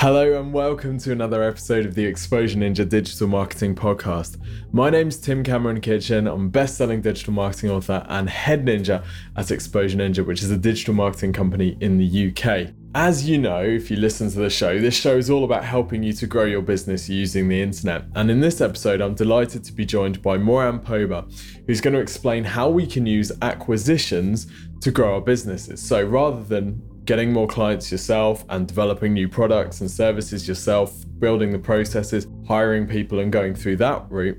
Hello and welcome to another episode of the Exposure Ninja Digital Marketing Podcast. My name's Tim Cameron Kitchen. I'm best-selling digital marketing author and head ninja at Exposure Ninja, which is a digital marketing company in the UK. As you know, if you listen to the show, this show is all about helping you to grow your business using the internet. And in this episode, I'm delighted to be joined by Moran Poba, who's going to explain how we can use acquisitions to grow our businesses. So rather than getting more clients yourself and developing new products and services yourself, building the processes, hiring people, and going through that route.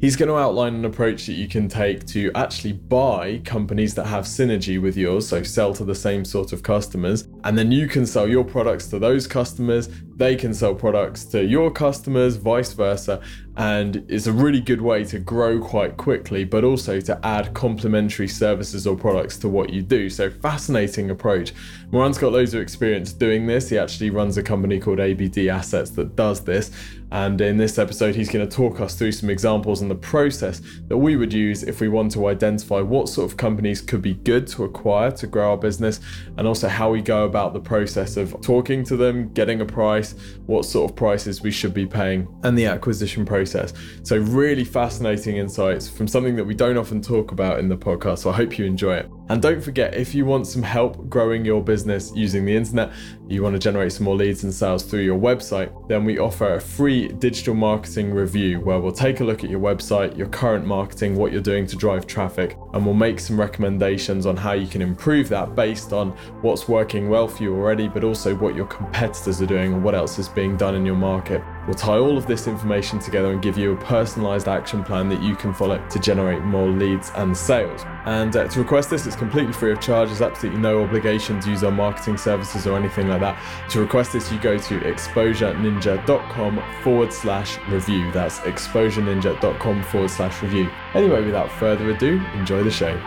He's going to outline an approach that you can take to actually buy companies that have synergy with yours, so sell to the same sort of customers, and then you can sell your products to those customers, they can sell products to your customers, vice versa, and it's a really good way to grow quite quickly, but also to add complementary services or products to what you do. So, fascinating approach. Moran's got loads of experience doing this. He actually runs a company called ABD Assets that does this. And in this episode, he's going to talk us through some examples and the process that we would use if we want to identify what sort of companies could be good to acquire to grow our business, and also how we go about the process of talking to them, getting a price, what sort of prices we should be paying, and the acquisition process. So, really fascinating insights from something that we don't often talk about in the podcast. So, I hope you enjoy it. And don't forget, if you want some help growing your business using the internet, you want to generate some more leads and sales through your website, then we offer a free digital marketing review where we'll take a look at your website, your current marketing, what you're doing to drive traffic, and we'll make some recommendations on how you can improve that based on what's working well for you already, but also what your competitors are doing and what else is being done in your market. We'll tie all of this information together and give you a personalized action plan that you can follow to generate more leads and sales. And uh, to request this, it's completely free of charge. There's absolutely no obligation to use our marketing services or anything like that. To request this, you go to exposureninja.com forward slash review. That's exposureninja.com forward slash review. Anyway, without further ado, enjoy the show.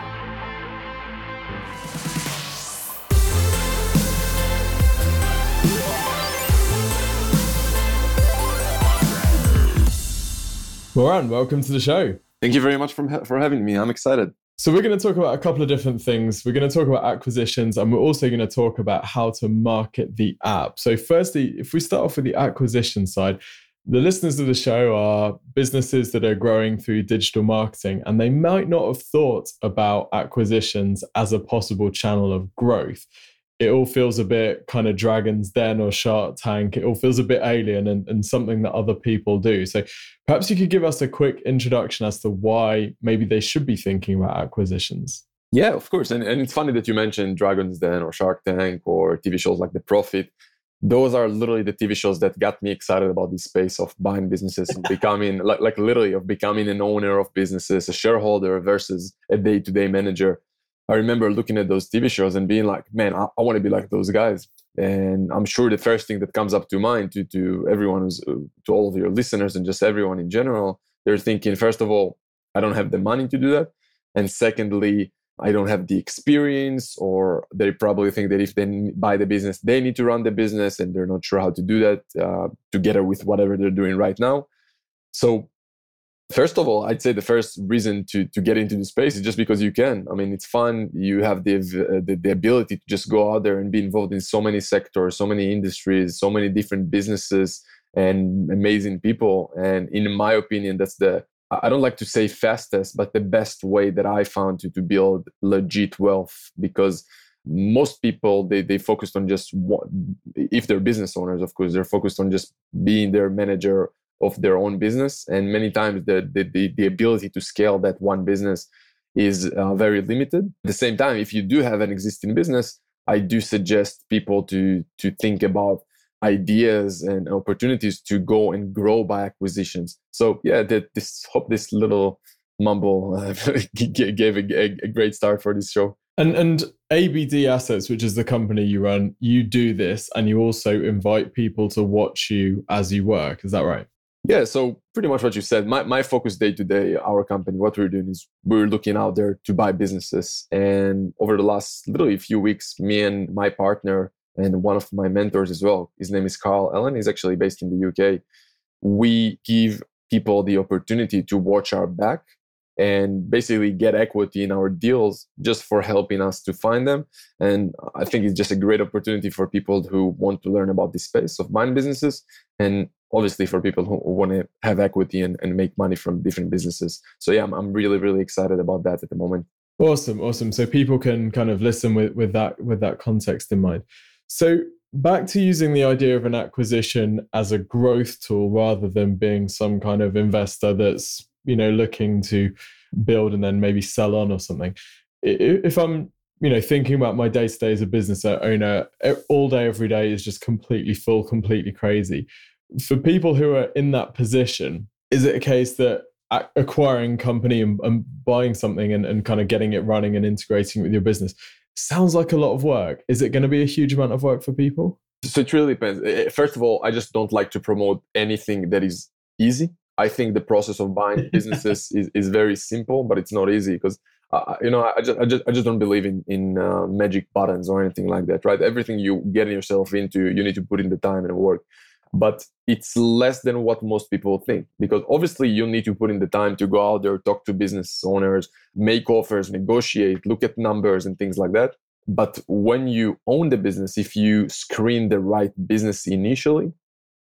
Moran, welcome to the show. Thank you very much for, for having me. I'm excited. So, we're going to talk about a couple of different things. We're going to talk about acquisitions and we're also going to talk about how to market the app. So, firstly, if we start off with the acquisition side, the listeners of the show are businesses that are growing through digital marketing and they might not have thought about acquisitions as a possible channel of growth it all feels a bit kind of Dragon's Den or Shark Tank. It all feels a bit alien and, and something that other people do. So perhaps you could give us a quick introduction as to why maybe they should be thinking about acquisitions. Yeah, of course. And, and it's funny that you mentioned Dragon's Den or Shark Tank or TV shows like The Profit. Those are literally the TV shows that got me excited about this space of buying businesses and becoming, like, like literally, of becoming an owner of businesses, a shareholder versus a day to day manager I remember looking at those TV shows and being like, man, I, I want to be like those guys. And I'm sure the first thing that comes up to mind to, to everyone who's, uh, to all of your listeners and just everyone in general, they're thinking, first of all, I don't have the money to do that. And secondly, I don't have the experience, or they probably think that if they buy the business, they need to run the business and they're not sure how to do that uh, together with whatever they're doing right now. So First of all, I'd say the first reason to to get into the space is just because you can. I mean, it's fun. You have the, uh, the, the ability to just go out there and be involved in so many sectors, so many industries, so many different businesses, and amazing people. And in my opinion, that's the I don't like to say fastest, but the best way that I found to to build legit wealth because most people they they focused on just if they're business owners of course they're focused on just being their manager of their own business. And many times the, the, the, ability to scale that one business is uh, very limited. At the same time if you do have an existing business i do suggest people to to think about ideas and opportunities to go and grow by acquisitions so yeah that this hope this little mumble uh, gave a, a, great start for this show and and abd assets which is the company you run you do this and you also invite people to watch you as you work is that right yeah, so pretty much what you said. My, my focus day to day, our company, what we're doing is we're looking out there to buy businesses. And over the last literally few weeks, me and my partner and one of my mentors as well, his name is Carl Allen, he's actually based in the UK. We give people the opportunity to watch our back and basically get equity in our deals just for helping us to find them. And I think it's just a great opportunity for people who want to learn about this space of mind businesses and obviously for people who want to have equity and, and make money from different businesses. So yeah, I'm, I'm really, really excited about that at the moment. Awesome, awesome. So people can kind of listen with, with that with that context in mind. So back to using the idea of an acquisition as a growth tool rather than being some kind of investor that's you know looking to build and then maybe sell on or something. If i'm you know thinking about my day to day as a business owner all day every day is just completely full completely crazy. For people who are in that position is it a case that acquiring company and, and buying something and, and kind of getting it running and integrating with your business sounds like a lot of work is it going to be a huge amount of work for people so it really depends first of all i just don't like to promote anything that is easy I think the process of buying businesses is, is very simple, but it's not easy because uh, you know I just, I just I just don't believe in in uh, magic buttons or anything like that. Right? Everything you get yourself into, you need to put in the time and work. But it's less than what most people think because obviously you need to put in the time to go out there, talk to business owners, make offers, negotiate, look at numbers and things like that. But when you own the business, if you screen the right business initially,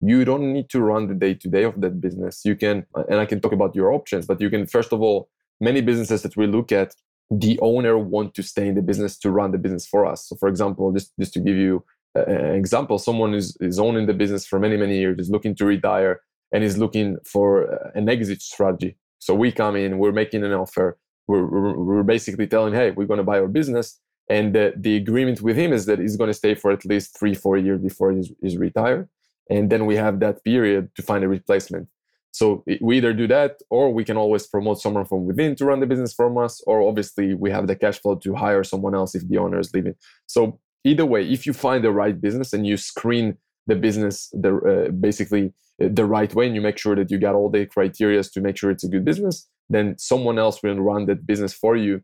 you don't need to run the day to day of that business. You can, and I can talk about your options, but you can, first of all, many businesses that we look at, the owner want to stay in the business to run the business for us. So, for example, just, just to give you example, someone is, is owning the business for many, many years, is looking to retire and is looking for an exit strategy. So we come in, we're making an offer, we're, we're, we're basically telling, hey, we're going to buy your business. And the, the agreement with him is that he's going to stay for at least three, four years before he's, he's retired and then we have that period to find a replacement so we either do that or we can always promote someone from within to run the business from us or obviously we have the cash flow to hire someone else if the owner is leaving so either way if you find the right business and you screen the business the uh, basically uh, the right way and you make sure that you got all the criteria to make sure it's a good business then someone else will run that business for you.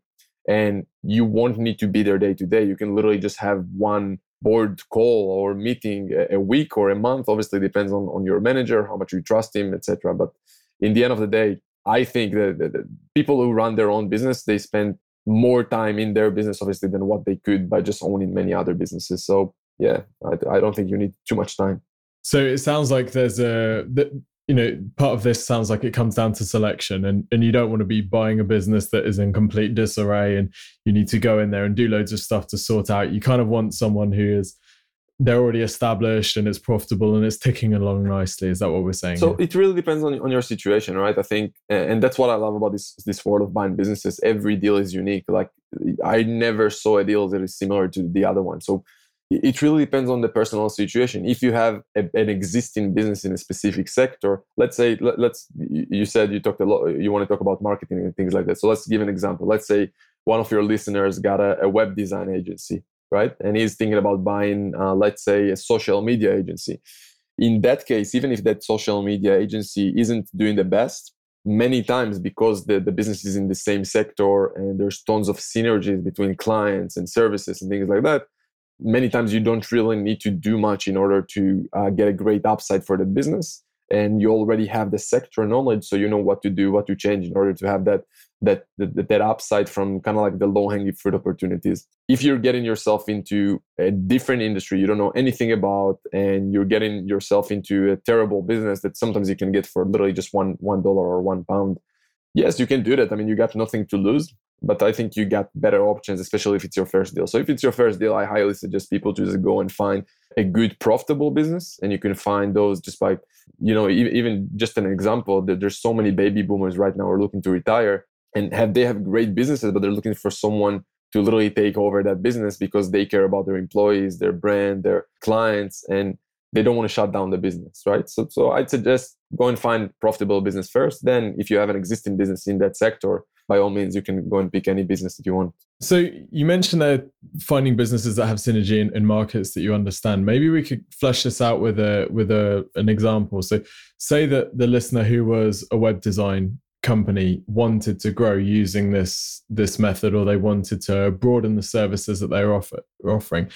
And you won't need to be there day to day. You can literally just have one board call or meeting a week or a month. Obviously depends on, on your manager how much you trust him etc but in the end of the day i think that, people who run their own business they spend more time in their business obviously than what they could by just owning many other businesses. So yeah i, I don't think you need too much time. So it sounds like there's a you know part of this sounds like it comes down to selection and and you don't want to be buying a business that is in complete disarray and you need to go in there and do loads of stuff to sort out. You kind of want someone who is they're already established and it's profitable and it's ticking along nicely. Is that what we're saying so here? it really depends on, on your situation right? I think and that's what i love about this this world of buying businesses. Every deal is unique. Like i never saw a deal that is similar to the other one. So it really depends on the personal situation. If you have a, an existing business in a specific sector let's say let, us you said you talked a lot you want to talk about marketing and things like that. So let's give an example. Let's say one of your listeners got a, a web design agency right? And he's thinking about buying uh, let's say a social media agency. In that case even if that social media agency isn't doing the best many times because the, the business is in the same sector and there's tons of synergies between clients and services and things like that many times you don't really need to do much in order to uh, get a great upside for the business. And you already have the sector knowledge so you know what to do what to change in order to have that that that, that upside from kind of like the low hanging fruit opportunities if you're getting yourself into a different industry you don't know anything about and you're getting yourself into a terrible business that sometimes you can get for literally just one one dollar or one pound yes you can do that i mean you got nothing to lose but I think you got better options, especially if it's your first deal. So if it's your first deal, I highly suggest people to just go and find a good profitable business, and you can find those just by, you know, even just an example that there's so many baby boomers right now are looking to retire and have they have great businesses, but they're looking for someone to literally take over that business because they care about their employees, their brand, their clients, and they don't want to shut down the business, right? So, so I'd suggest go and find profitable business first. Then, if you have an existing business in that sector, by all means, you can go and pick any business that you want. So you mentioned that finding businesses that have synergy in, in, markets that you understand. Maybe we could flesh this out with a with a an example. So say that the listener who was a web design company wanted to grow using this this method, or they wanted to broaden the services that they're offer, offering.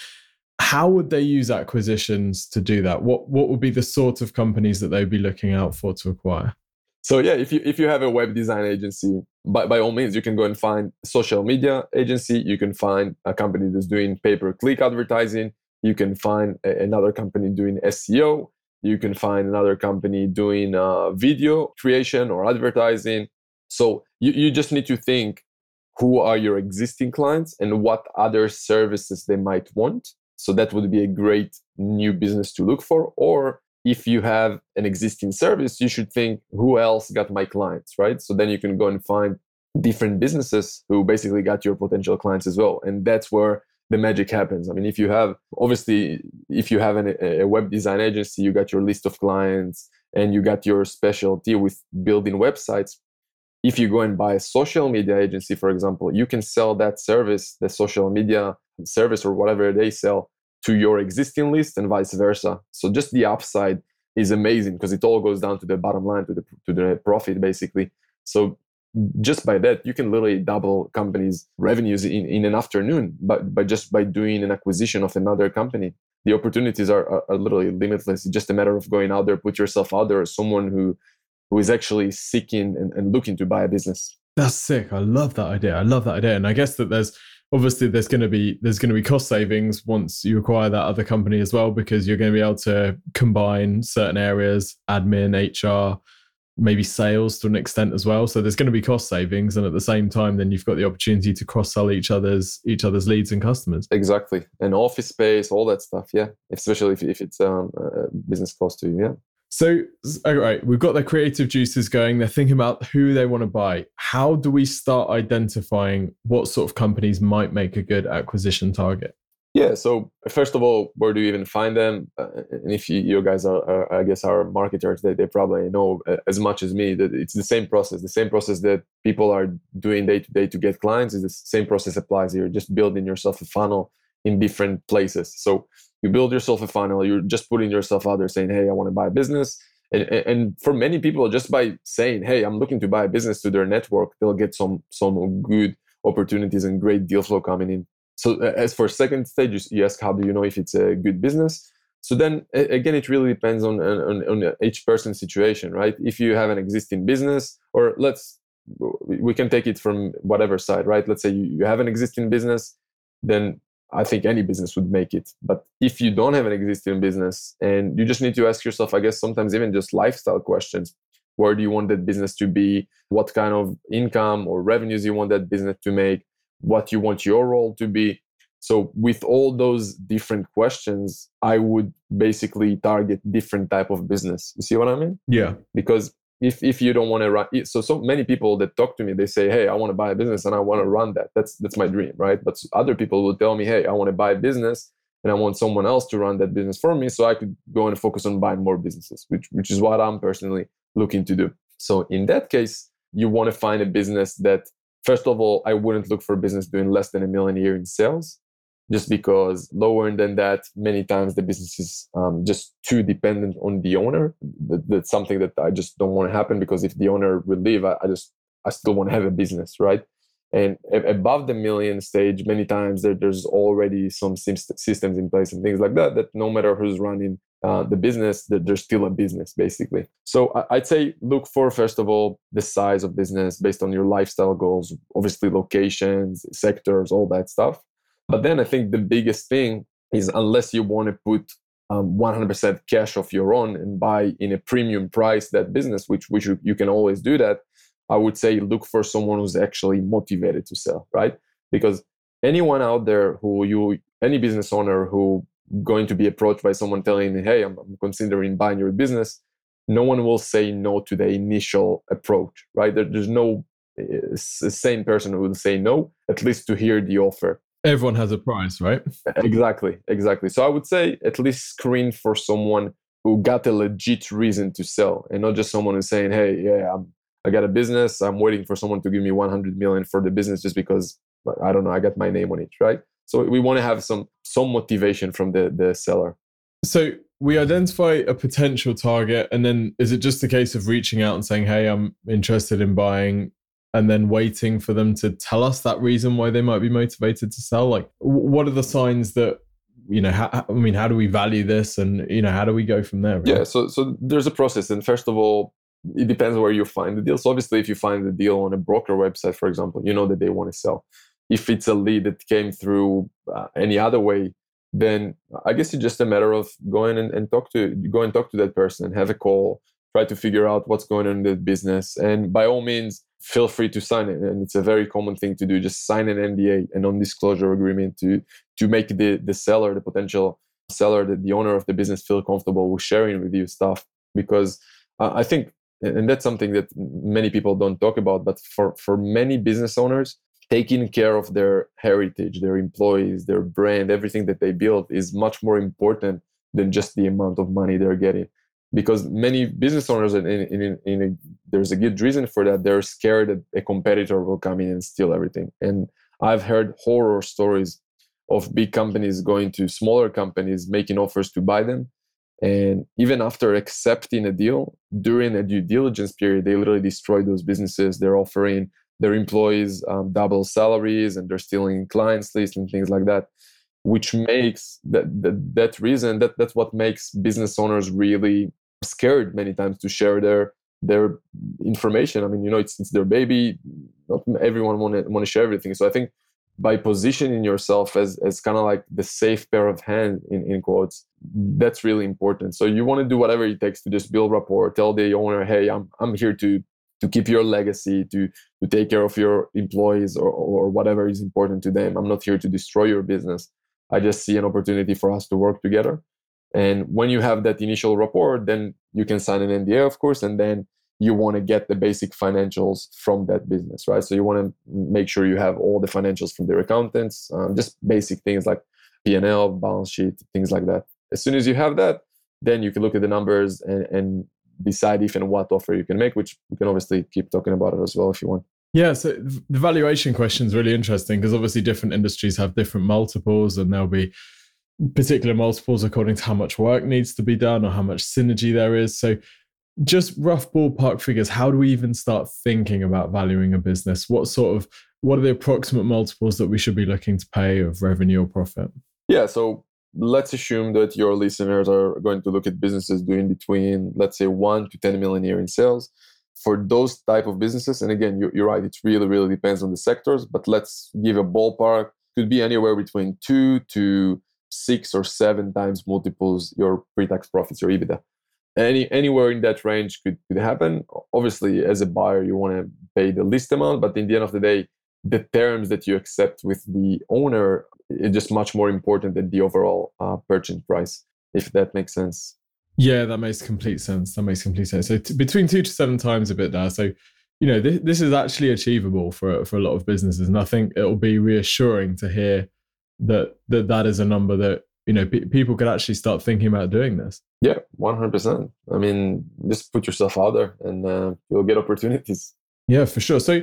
How would they use acquisitions to do that? What what would be the sort of companies that they'd be looking out for to acquire? So yeah, if you if you have a web design agency, by, by all means, you can go and find social media agency. You can find a company that's doing pay per click advertising. You can find a, another company doing SEO. You can find another company doing uh, video creation or advertising. So you, you just need to think who are your existing clients and what other services they might want. So that would be a great new business to look for. Or if you have an existing service, you should think who else got my clients, right? So then you can go and find different businesses who basically got your potential clients as well. And that's where the magic happens. I mean, if you have obviously, if you have an, a web design agency, you got your list of clients and you got your specialty with building websites. If you go and buy a social media agency, for example, you can sell that service, the social media service or whatever they sell to your existing list and vice versa. So just the upside is amazing because it all goes down to the bottom line, to the to the profit basically. So just by that you can literally double companies revenues in, in an afternoon but by just by doing an acquisition of another company the opportunities are, are, are, literally limitless. It's just a matter of going out there put yourself out there as someone who who is actually seeking and, and looking to buy a business. That's sick. I love that idea. I love that idea. And i guess that there's obviously there's going to be there's going to be cost savings once you acquire that other company as well because you're going to be able to combine certain areas admin hr maybe sales to an extent as well. So there's going to be cost savings, and at the same time, then you've got the opportunity to cross sell each other's each other's leads and customers. Exactly, and office space, all that stuff. Yeah, especially if if it's um, a business close to you. Yeah. So, all right, we've got the creative juices going. They're thinking about who they want to buy. How do we start identifying what sort of companies might make a good acquisition target? Yeah. So first of all, where do you even find them? Uh, and if you, you guys are, I guess, are marketers, they, they probably know uh, as much as me that it's the same process. The same process that people are doing day to day to get clients is the same process applies here. Just building yourself a funnel in different places. So you build yourself a funnel. You're just putting yourself out there saying, "Hey, I want to buy a business." And, and for many people, just by saying, "Hey, I'm looking to buy a business" to their network, they'll get some some good opportunities and great deal flow coming in. So as for second stage, you ask how do you know if it's a good business? So then again, it really depends on, on, on each person's situation, right? If you have an existing business, or let's we can take it from whatever side, right? Let's say you have an existing business, then I think any business would make it. But if you don't have an existing business and you just need to ask yourself, I guess sometimes even just lifestyle questions. Where do you want that business to be? What kind of income or revenues you want that business to make? What you want your role to be. So with all those different questions i would basically target different type of business. You see what i mean? Yeah. Because if if you don't want to run so so many people that talk to me they say hey i want to buy a business and i want to run that. That's that's my dream right? But other people will tell me hey i want to buy a business and i want someone else to run that business for me so i could go and focus on buying more businesses which which is what i'm personally looking to do. So in that case you want to find a business that First of all, I wouldn't look for a business doing less than a million a year in sales, just because lower than that, many times the business is um, just too dependent on the owner. That, that's something that I just don't want to happen because if the owner will leave, I, I just I still want to have a business, right? And above the million stage, many times there, there's already some systems in place and things like that. That no matter who's running uh, the business, that there's still a business basically. So I'd say look for first of all the size of business based on your lifestyle goals, obviously locations, sectors, all that stuff. But then I think the biggest thing is unless you want to put um, 100% cash of your own and buy in a premium price that business, which which you, you can always do that. I would say look for someone who's actually motivated to sell, right? Because anyone out there who you any business owner who going to be approached by someone telling me, hey, I'm, I'm considering buying your business, no one will say no to the initial approach, right? There, there's no uh, sane person who will say no, at least to hear the offer. Everyone has a price, right? Exactly, exactly. So I would say at least screen for someone who got a legit reason to sell and not just someone who's saying, hey, yeah, I'm, I got a business. I'm waiting for someone to give me 100 million for the business just because, I don't know, I got my name on it, right? So we want to have some some motivation from the the seller. So we identify a potential target, and then is it just a case of reaching out and saying, "Hey, I'm interested in buying," and then waiting for them to tell us that reason why they might be motivated to sell? Like, what are the signs that you know? How, I mean, how do we value this, and you know, how do we go from there? Really? Yeah. So so there's a process, and first of all, it depends where you find the deal. So obviously, if you find the deal on a broker website, for example, you know that they want to sell. If it's a lead that came through uh, any other way, then I guess it's just a matter of going and, and talk to go and talk to that person, and have a call, try to figure out what's going on in the business, and by all means, feel free to sign it. And it's a very common thing to do. Just sign an NDA, a non-disclosure agreement, to to make the the seller, the potential seller, the, the owner of the business, feel comfortable with sharing with you stuff. Because uh, I think, and that's something that many people don't talk about, but for for many business owners, taking care of their heritage, their employees, their brand, everything that they build is much more important than just the amount of money they're getting. Because many business owners, in, in, in, a, there's a good reason for that, they're scared that a competitor will come in and steal everything. And I've heard horror stories of big companies going to smaller companies, making offers to buy them. And even after accepting a deal, during a due diligence period, they literally destroy those businesses. They're offering their employees um, double salaries and they're stealing clients lists and things like that which makes that that, that reason that that's what makes business owners really scared many times to share their their information. I mean you know it's, it's their baby. Not everyone want to want to share everything. So i think by positioning yourself as as kind of like the safe pair of hands in, in quotes that's really important. So you want to do whatever it takes to just build rapport tell the owner hey i'm i'm here to to keep your legacy, to to take care of your employees or, or whatever is important to them. I'm not here to destroy your business. I just see an opportunity for us to work together. And when you have that initial rapport, then you can sign an NDA, of course, and then you want to get the basic financials from that business, right? So you want to make sure you have all the financials from their accountants, um, just basic things like P&L, balance sheet, things like that. As soon as you have that, then you can look at the numbers and, and decide if and what offer you can make, which we can obviously keep talking about it as well if you want. Yeah, so the valuation question is really interesting because obviously different industries have different multiples, and there'll be particular multiples according to how much work needs to be done or how much synergy there is. So, just rough ballpark figures. How do we even start thinking about valuing a business? What sort of what are the approximate multiples that we should be looking to pay of revenue or profit? Yeah, so let's assume that your listeners are going to look at businesses doing between let's say 1 to 10 million a year in sales. For those type of businesses and again you're, right it really really depends on the sectors but let's give a ballpark. Could be anywhere between 2 to 6 or 7 times multiples your pre-tax profits your ebitda. Any anywhere in that range could, could happen. Obviously as a buyer you want to pay the least amount but in the end of the day the terms that you accept with the owner is just much more important than the overall uh, purchase price, if that makes sense. Yeah, that makes complete sense. That makes complete sense. So t- between two to seven times EBITDA. So, you know, th- this is actually achievable for for a lot of businesses, and I think it'll be reassuring to hear that that that is a number that you know p- people could actually start thinking about doing this. Yeah, one hundred percent. I mean, just put yourself out there, and uh, you'll get opportunities. Yeah, for sure. So,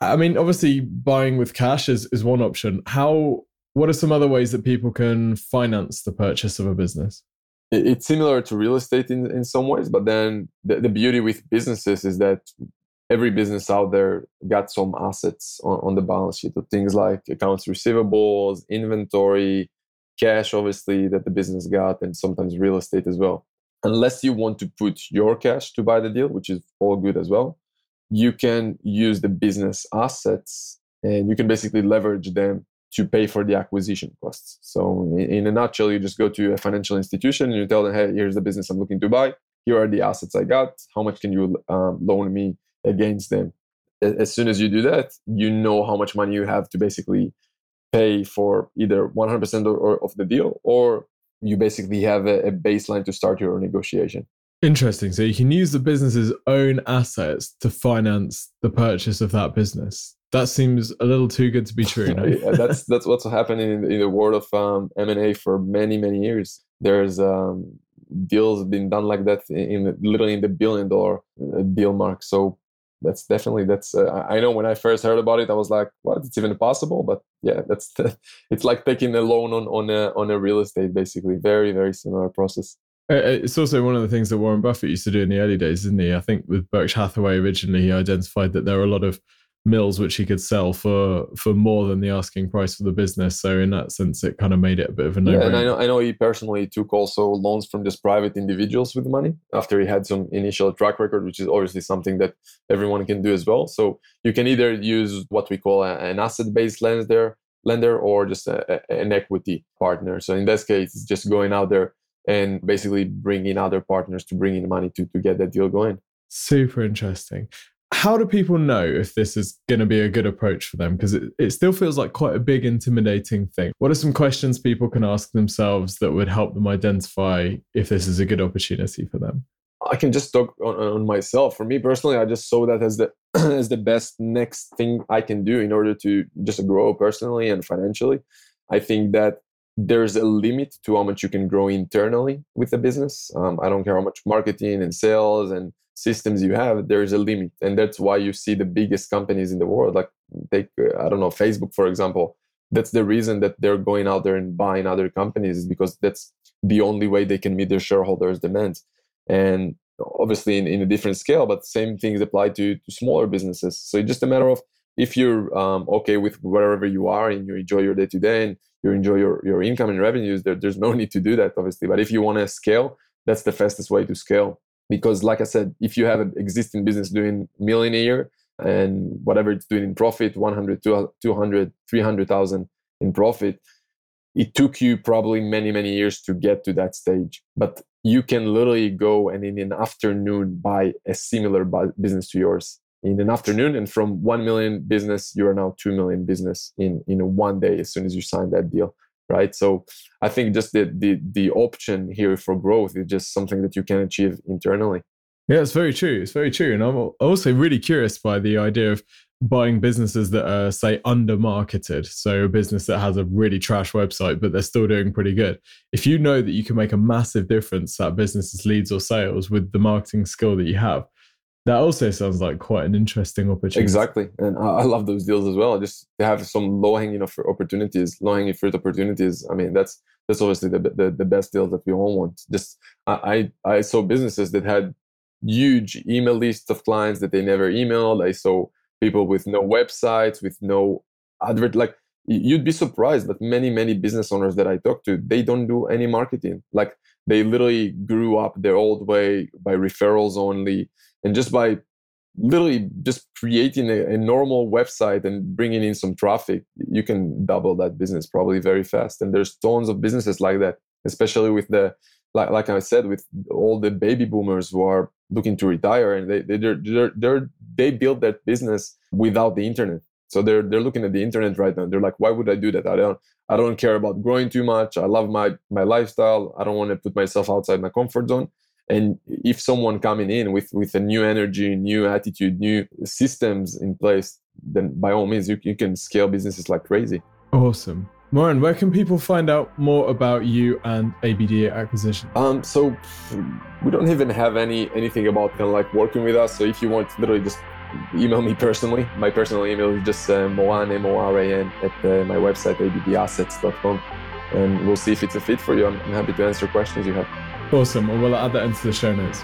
I mean, obviously, buying with cash is is one option. How what are some other ways that people can finance the purchase of a business? It's similar to real estate in, in some ways, but then the, the beauty with businesses is that every business out there got some assets on, on the balance sheet of things like accounts receivables, inventory, cash, obviously, that the business got, and sometimes real estate as well. Unless you want to put your cash to buy the deal, which is all good as well, you can use the business assets and you can basically leverage them to pay for the acquisition costs. So, in, a nutshell, you just go to a financial institution and you tell them, hey, here's the business I'm looking to buy. Here are the assets I got. How much can you um, loan me against them? As soon as you do that, you know how much money you have to basically pay for either 100% or, or of the deal, or you basically have a baseline to start your negotiation. Interesting. So you can use the business's own assets to finance the purchase of that business that seems a little too good to be true. No? yeah, that's that's what's happening in, in the world of um, M and A for many many years. There's um, deals being done like that in, in literally in the billion dollar uh, deal mark. So that's definitely that's. Uh, I know when I first heard about it, I was like, "What? It's even possible?" But yeah, that's the, it's like taking a loan on on a on a real estate, basically. Very very similar process. Uh, uh, it's also one of the things that Warren Buffett used to do in the early days, isn't he? I think with Berkshire Hathaway originally, he identified that there are a lot of mills which he could sell for for more than the asking price for the business. So in that sense, it kind of made it a bit of a no. Yeah, and I know I know he personally took also loans from just private individuals with money after he had some initial track record, which is obviously something that everyone can do as well. So you can either use what we call a, an asset-based lender, lender, or just a, a, an equity partner. So in this case, it's just going out there and basically bringing other partners to bring in money to to get that deal going. Super interesting how do people know if this is going to be a good approach for them? Because it, it still feels like quite a big, intimidating thing. What are some questions people can ask themselves that would help them identify if this is a good opportunity for them? I can just talk on, on myself. For me personally, I just saw that as the as the best next thing I can do in order to just grow personally and financially. I think that there's a limit to how much you can grow internally with a business. Um, I don't care how much marketing and sales and systems you have there's a limit. And that's why you see the biggest companies in the world like take uh, i don't know facebook for example. That's the reason that they're going out there and buying other companies is because that's the only way they can meet their shareholders demands. And obviously in, in a different scale but same things apply to, to smaller businesses. So it's just a matter of if you're um, okay with wherever you are and you enjoy your day to day and you enjoy your, your income and revenues there, there's no need to do that obviously. But if you want to scale that's the fastest way to scale. Because like i said if you have an existing business doing million a year and whatever it's doing in profit 100 200 300000 in profit it took you probably many many years to get to that stage. But you can literally go and in an afternoon buy a similar business to yours in an afternoon and from 1 million business you are now 2 million business in in one day as soon as you sign that deal right? So i think just the the the option here for growth is just something that you can achieve internally. Yeah it's very true. It's very true. And i'm also really curious by the idea of buying businesses that are say under marketed so a business that has a really trash website but they're still doing pretty good. If you know that you can make a massive difference that business's leads or sales with the marketing skill that you have that also sounds like quite an interesting opportunity. Exactly, and I, love those deals as well. I Just have some low hanging opportunities, low hanging fruit opportunities. I mean, that's that's obviously the, the, the best deals that we all want. Just I I saw businesses that had huge email lists of clients that they never emailed. I saw people with no websites, with no advert. Like you'd be surprised, but many many business owners that I talk to, they don't do any marketing. Like they literally grew up their old way by referrals only and just by literally just creating a, a, normal website and bringing in some traffic. You can double that business probably very fast. And there's tons of businesses like that especially with the like, like i said with all the baby boomers who are looking to retire and they they they're they build that business without the internet so they're they're looking at the internet right now. They're like why would i do that? I don't i don't care about growing too much. I love my my lifestyle. I don't want to put myself outside my comfort zone. And if someone coming in with with a new energy new attitude new systems in place then by all means you, you can scale businesses like crazy. Awesome. Moran, where can people find out more about you and ABD acquisition? Um, so we don't even have any anything about kind of like working with us. So if you want, literally just email me personally. My personal email is just uh, Moran M O R A N at uh, my website abdassets.com, and we'll see if it's a fit for you. I'm, I'm happy to answer questions you have. Awesome. Well, we'll add that into the show notes.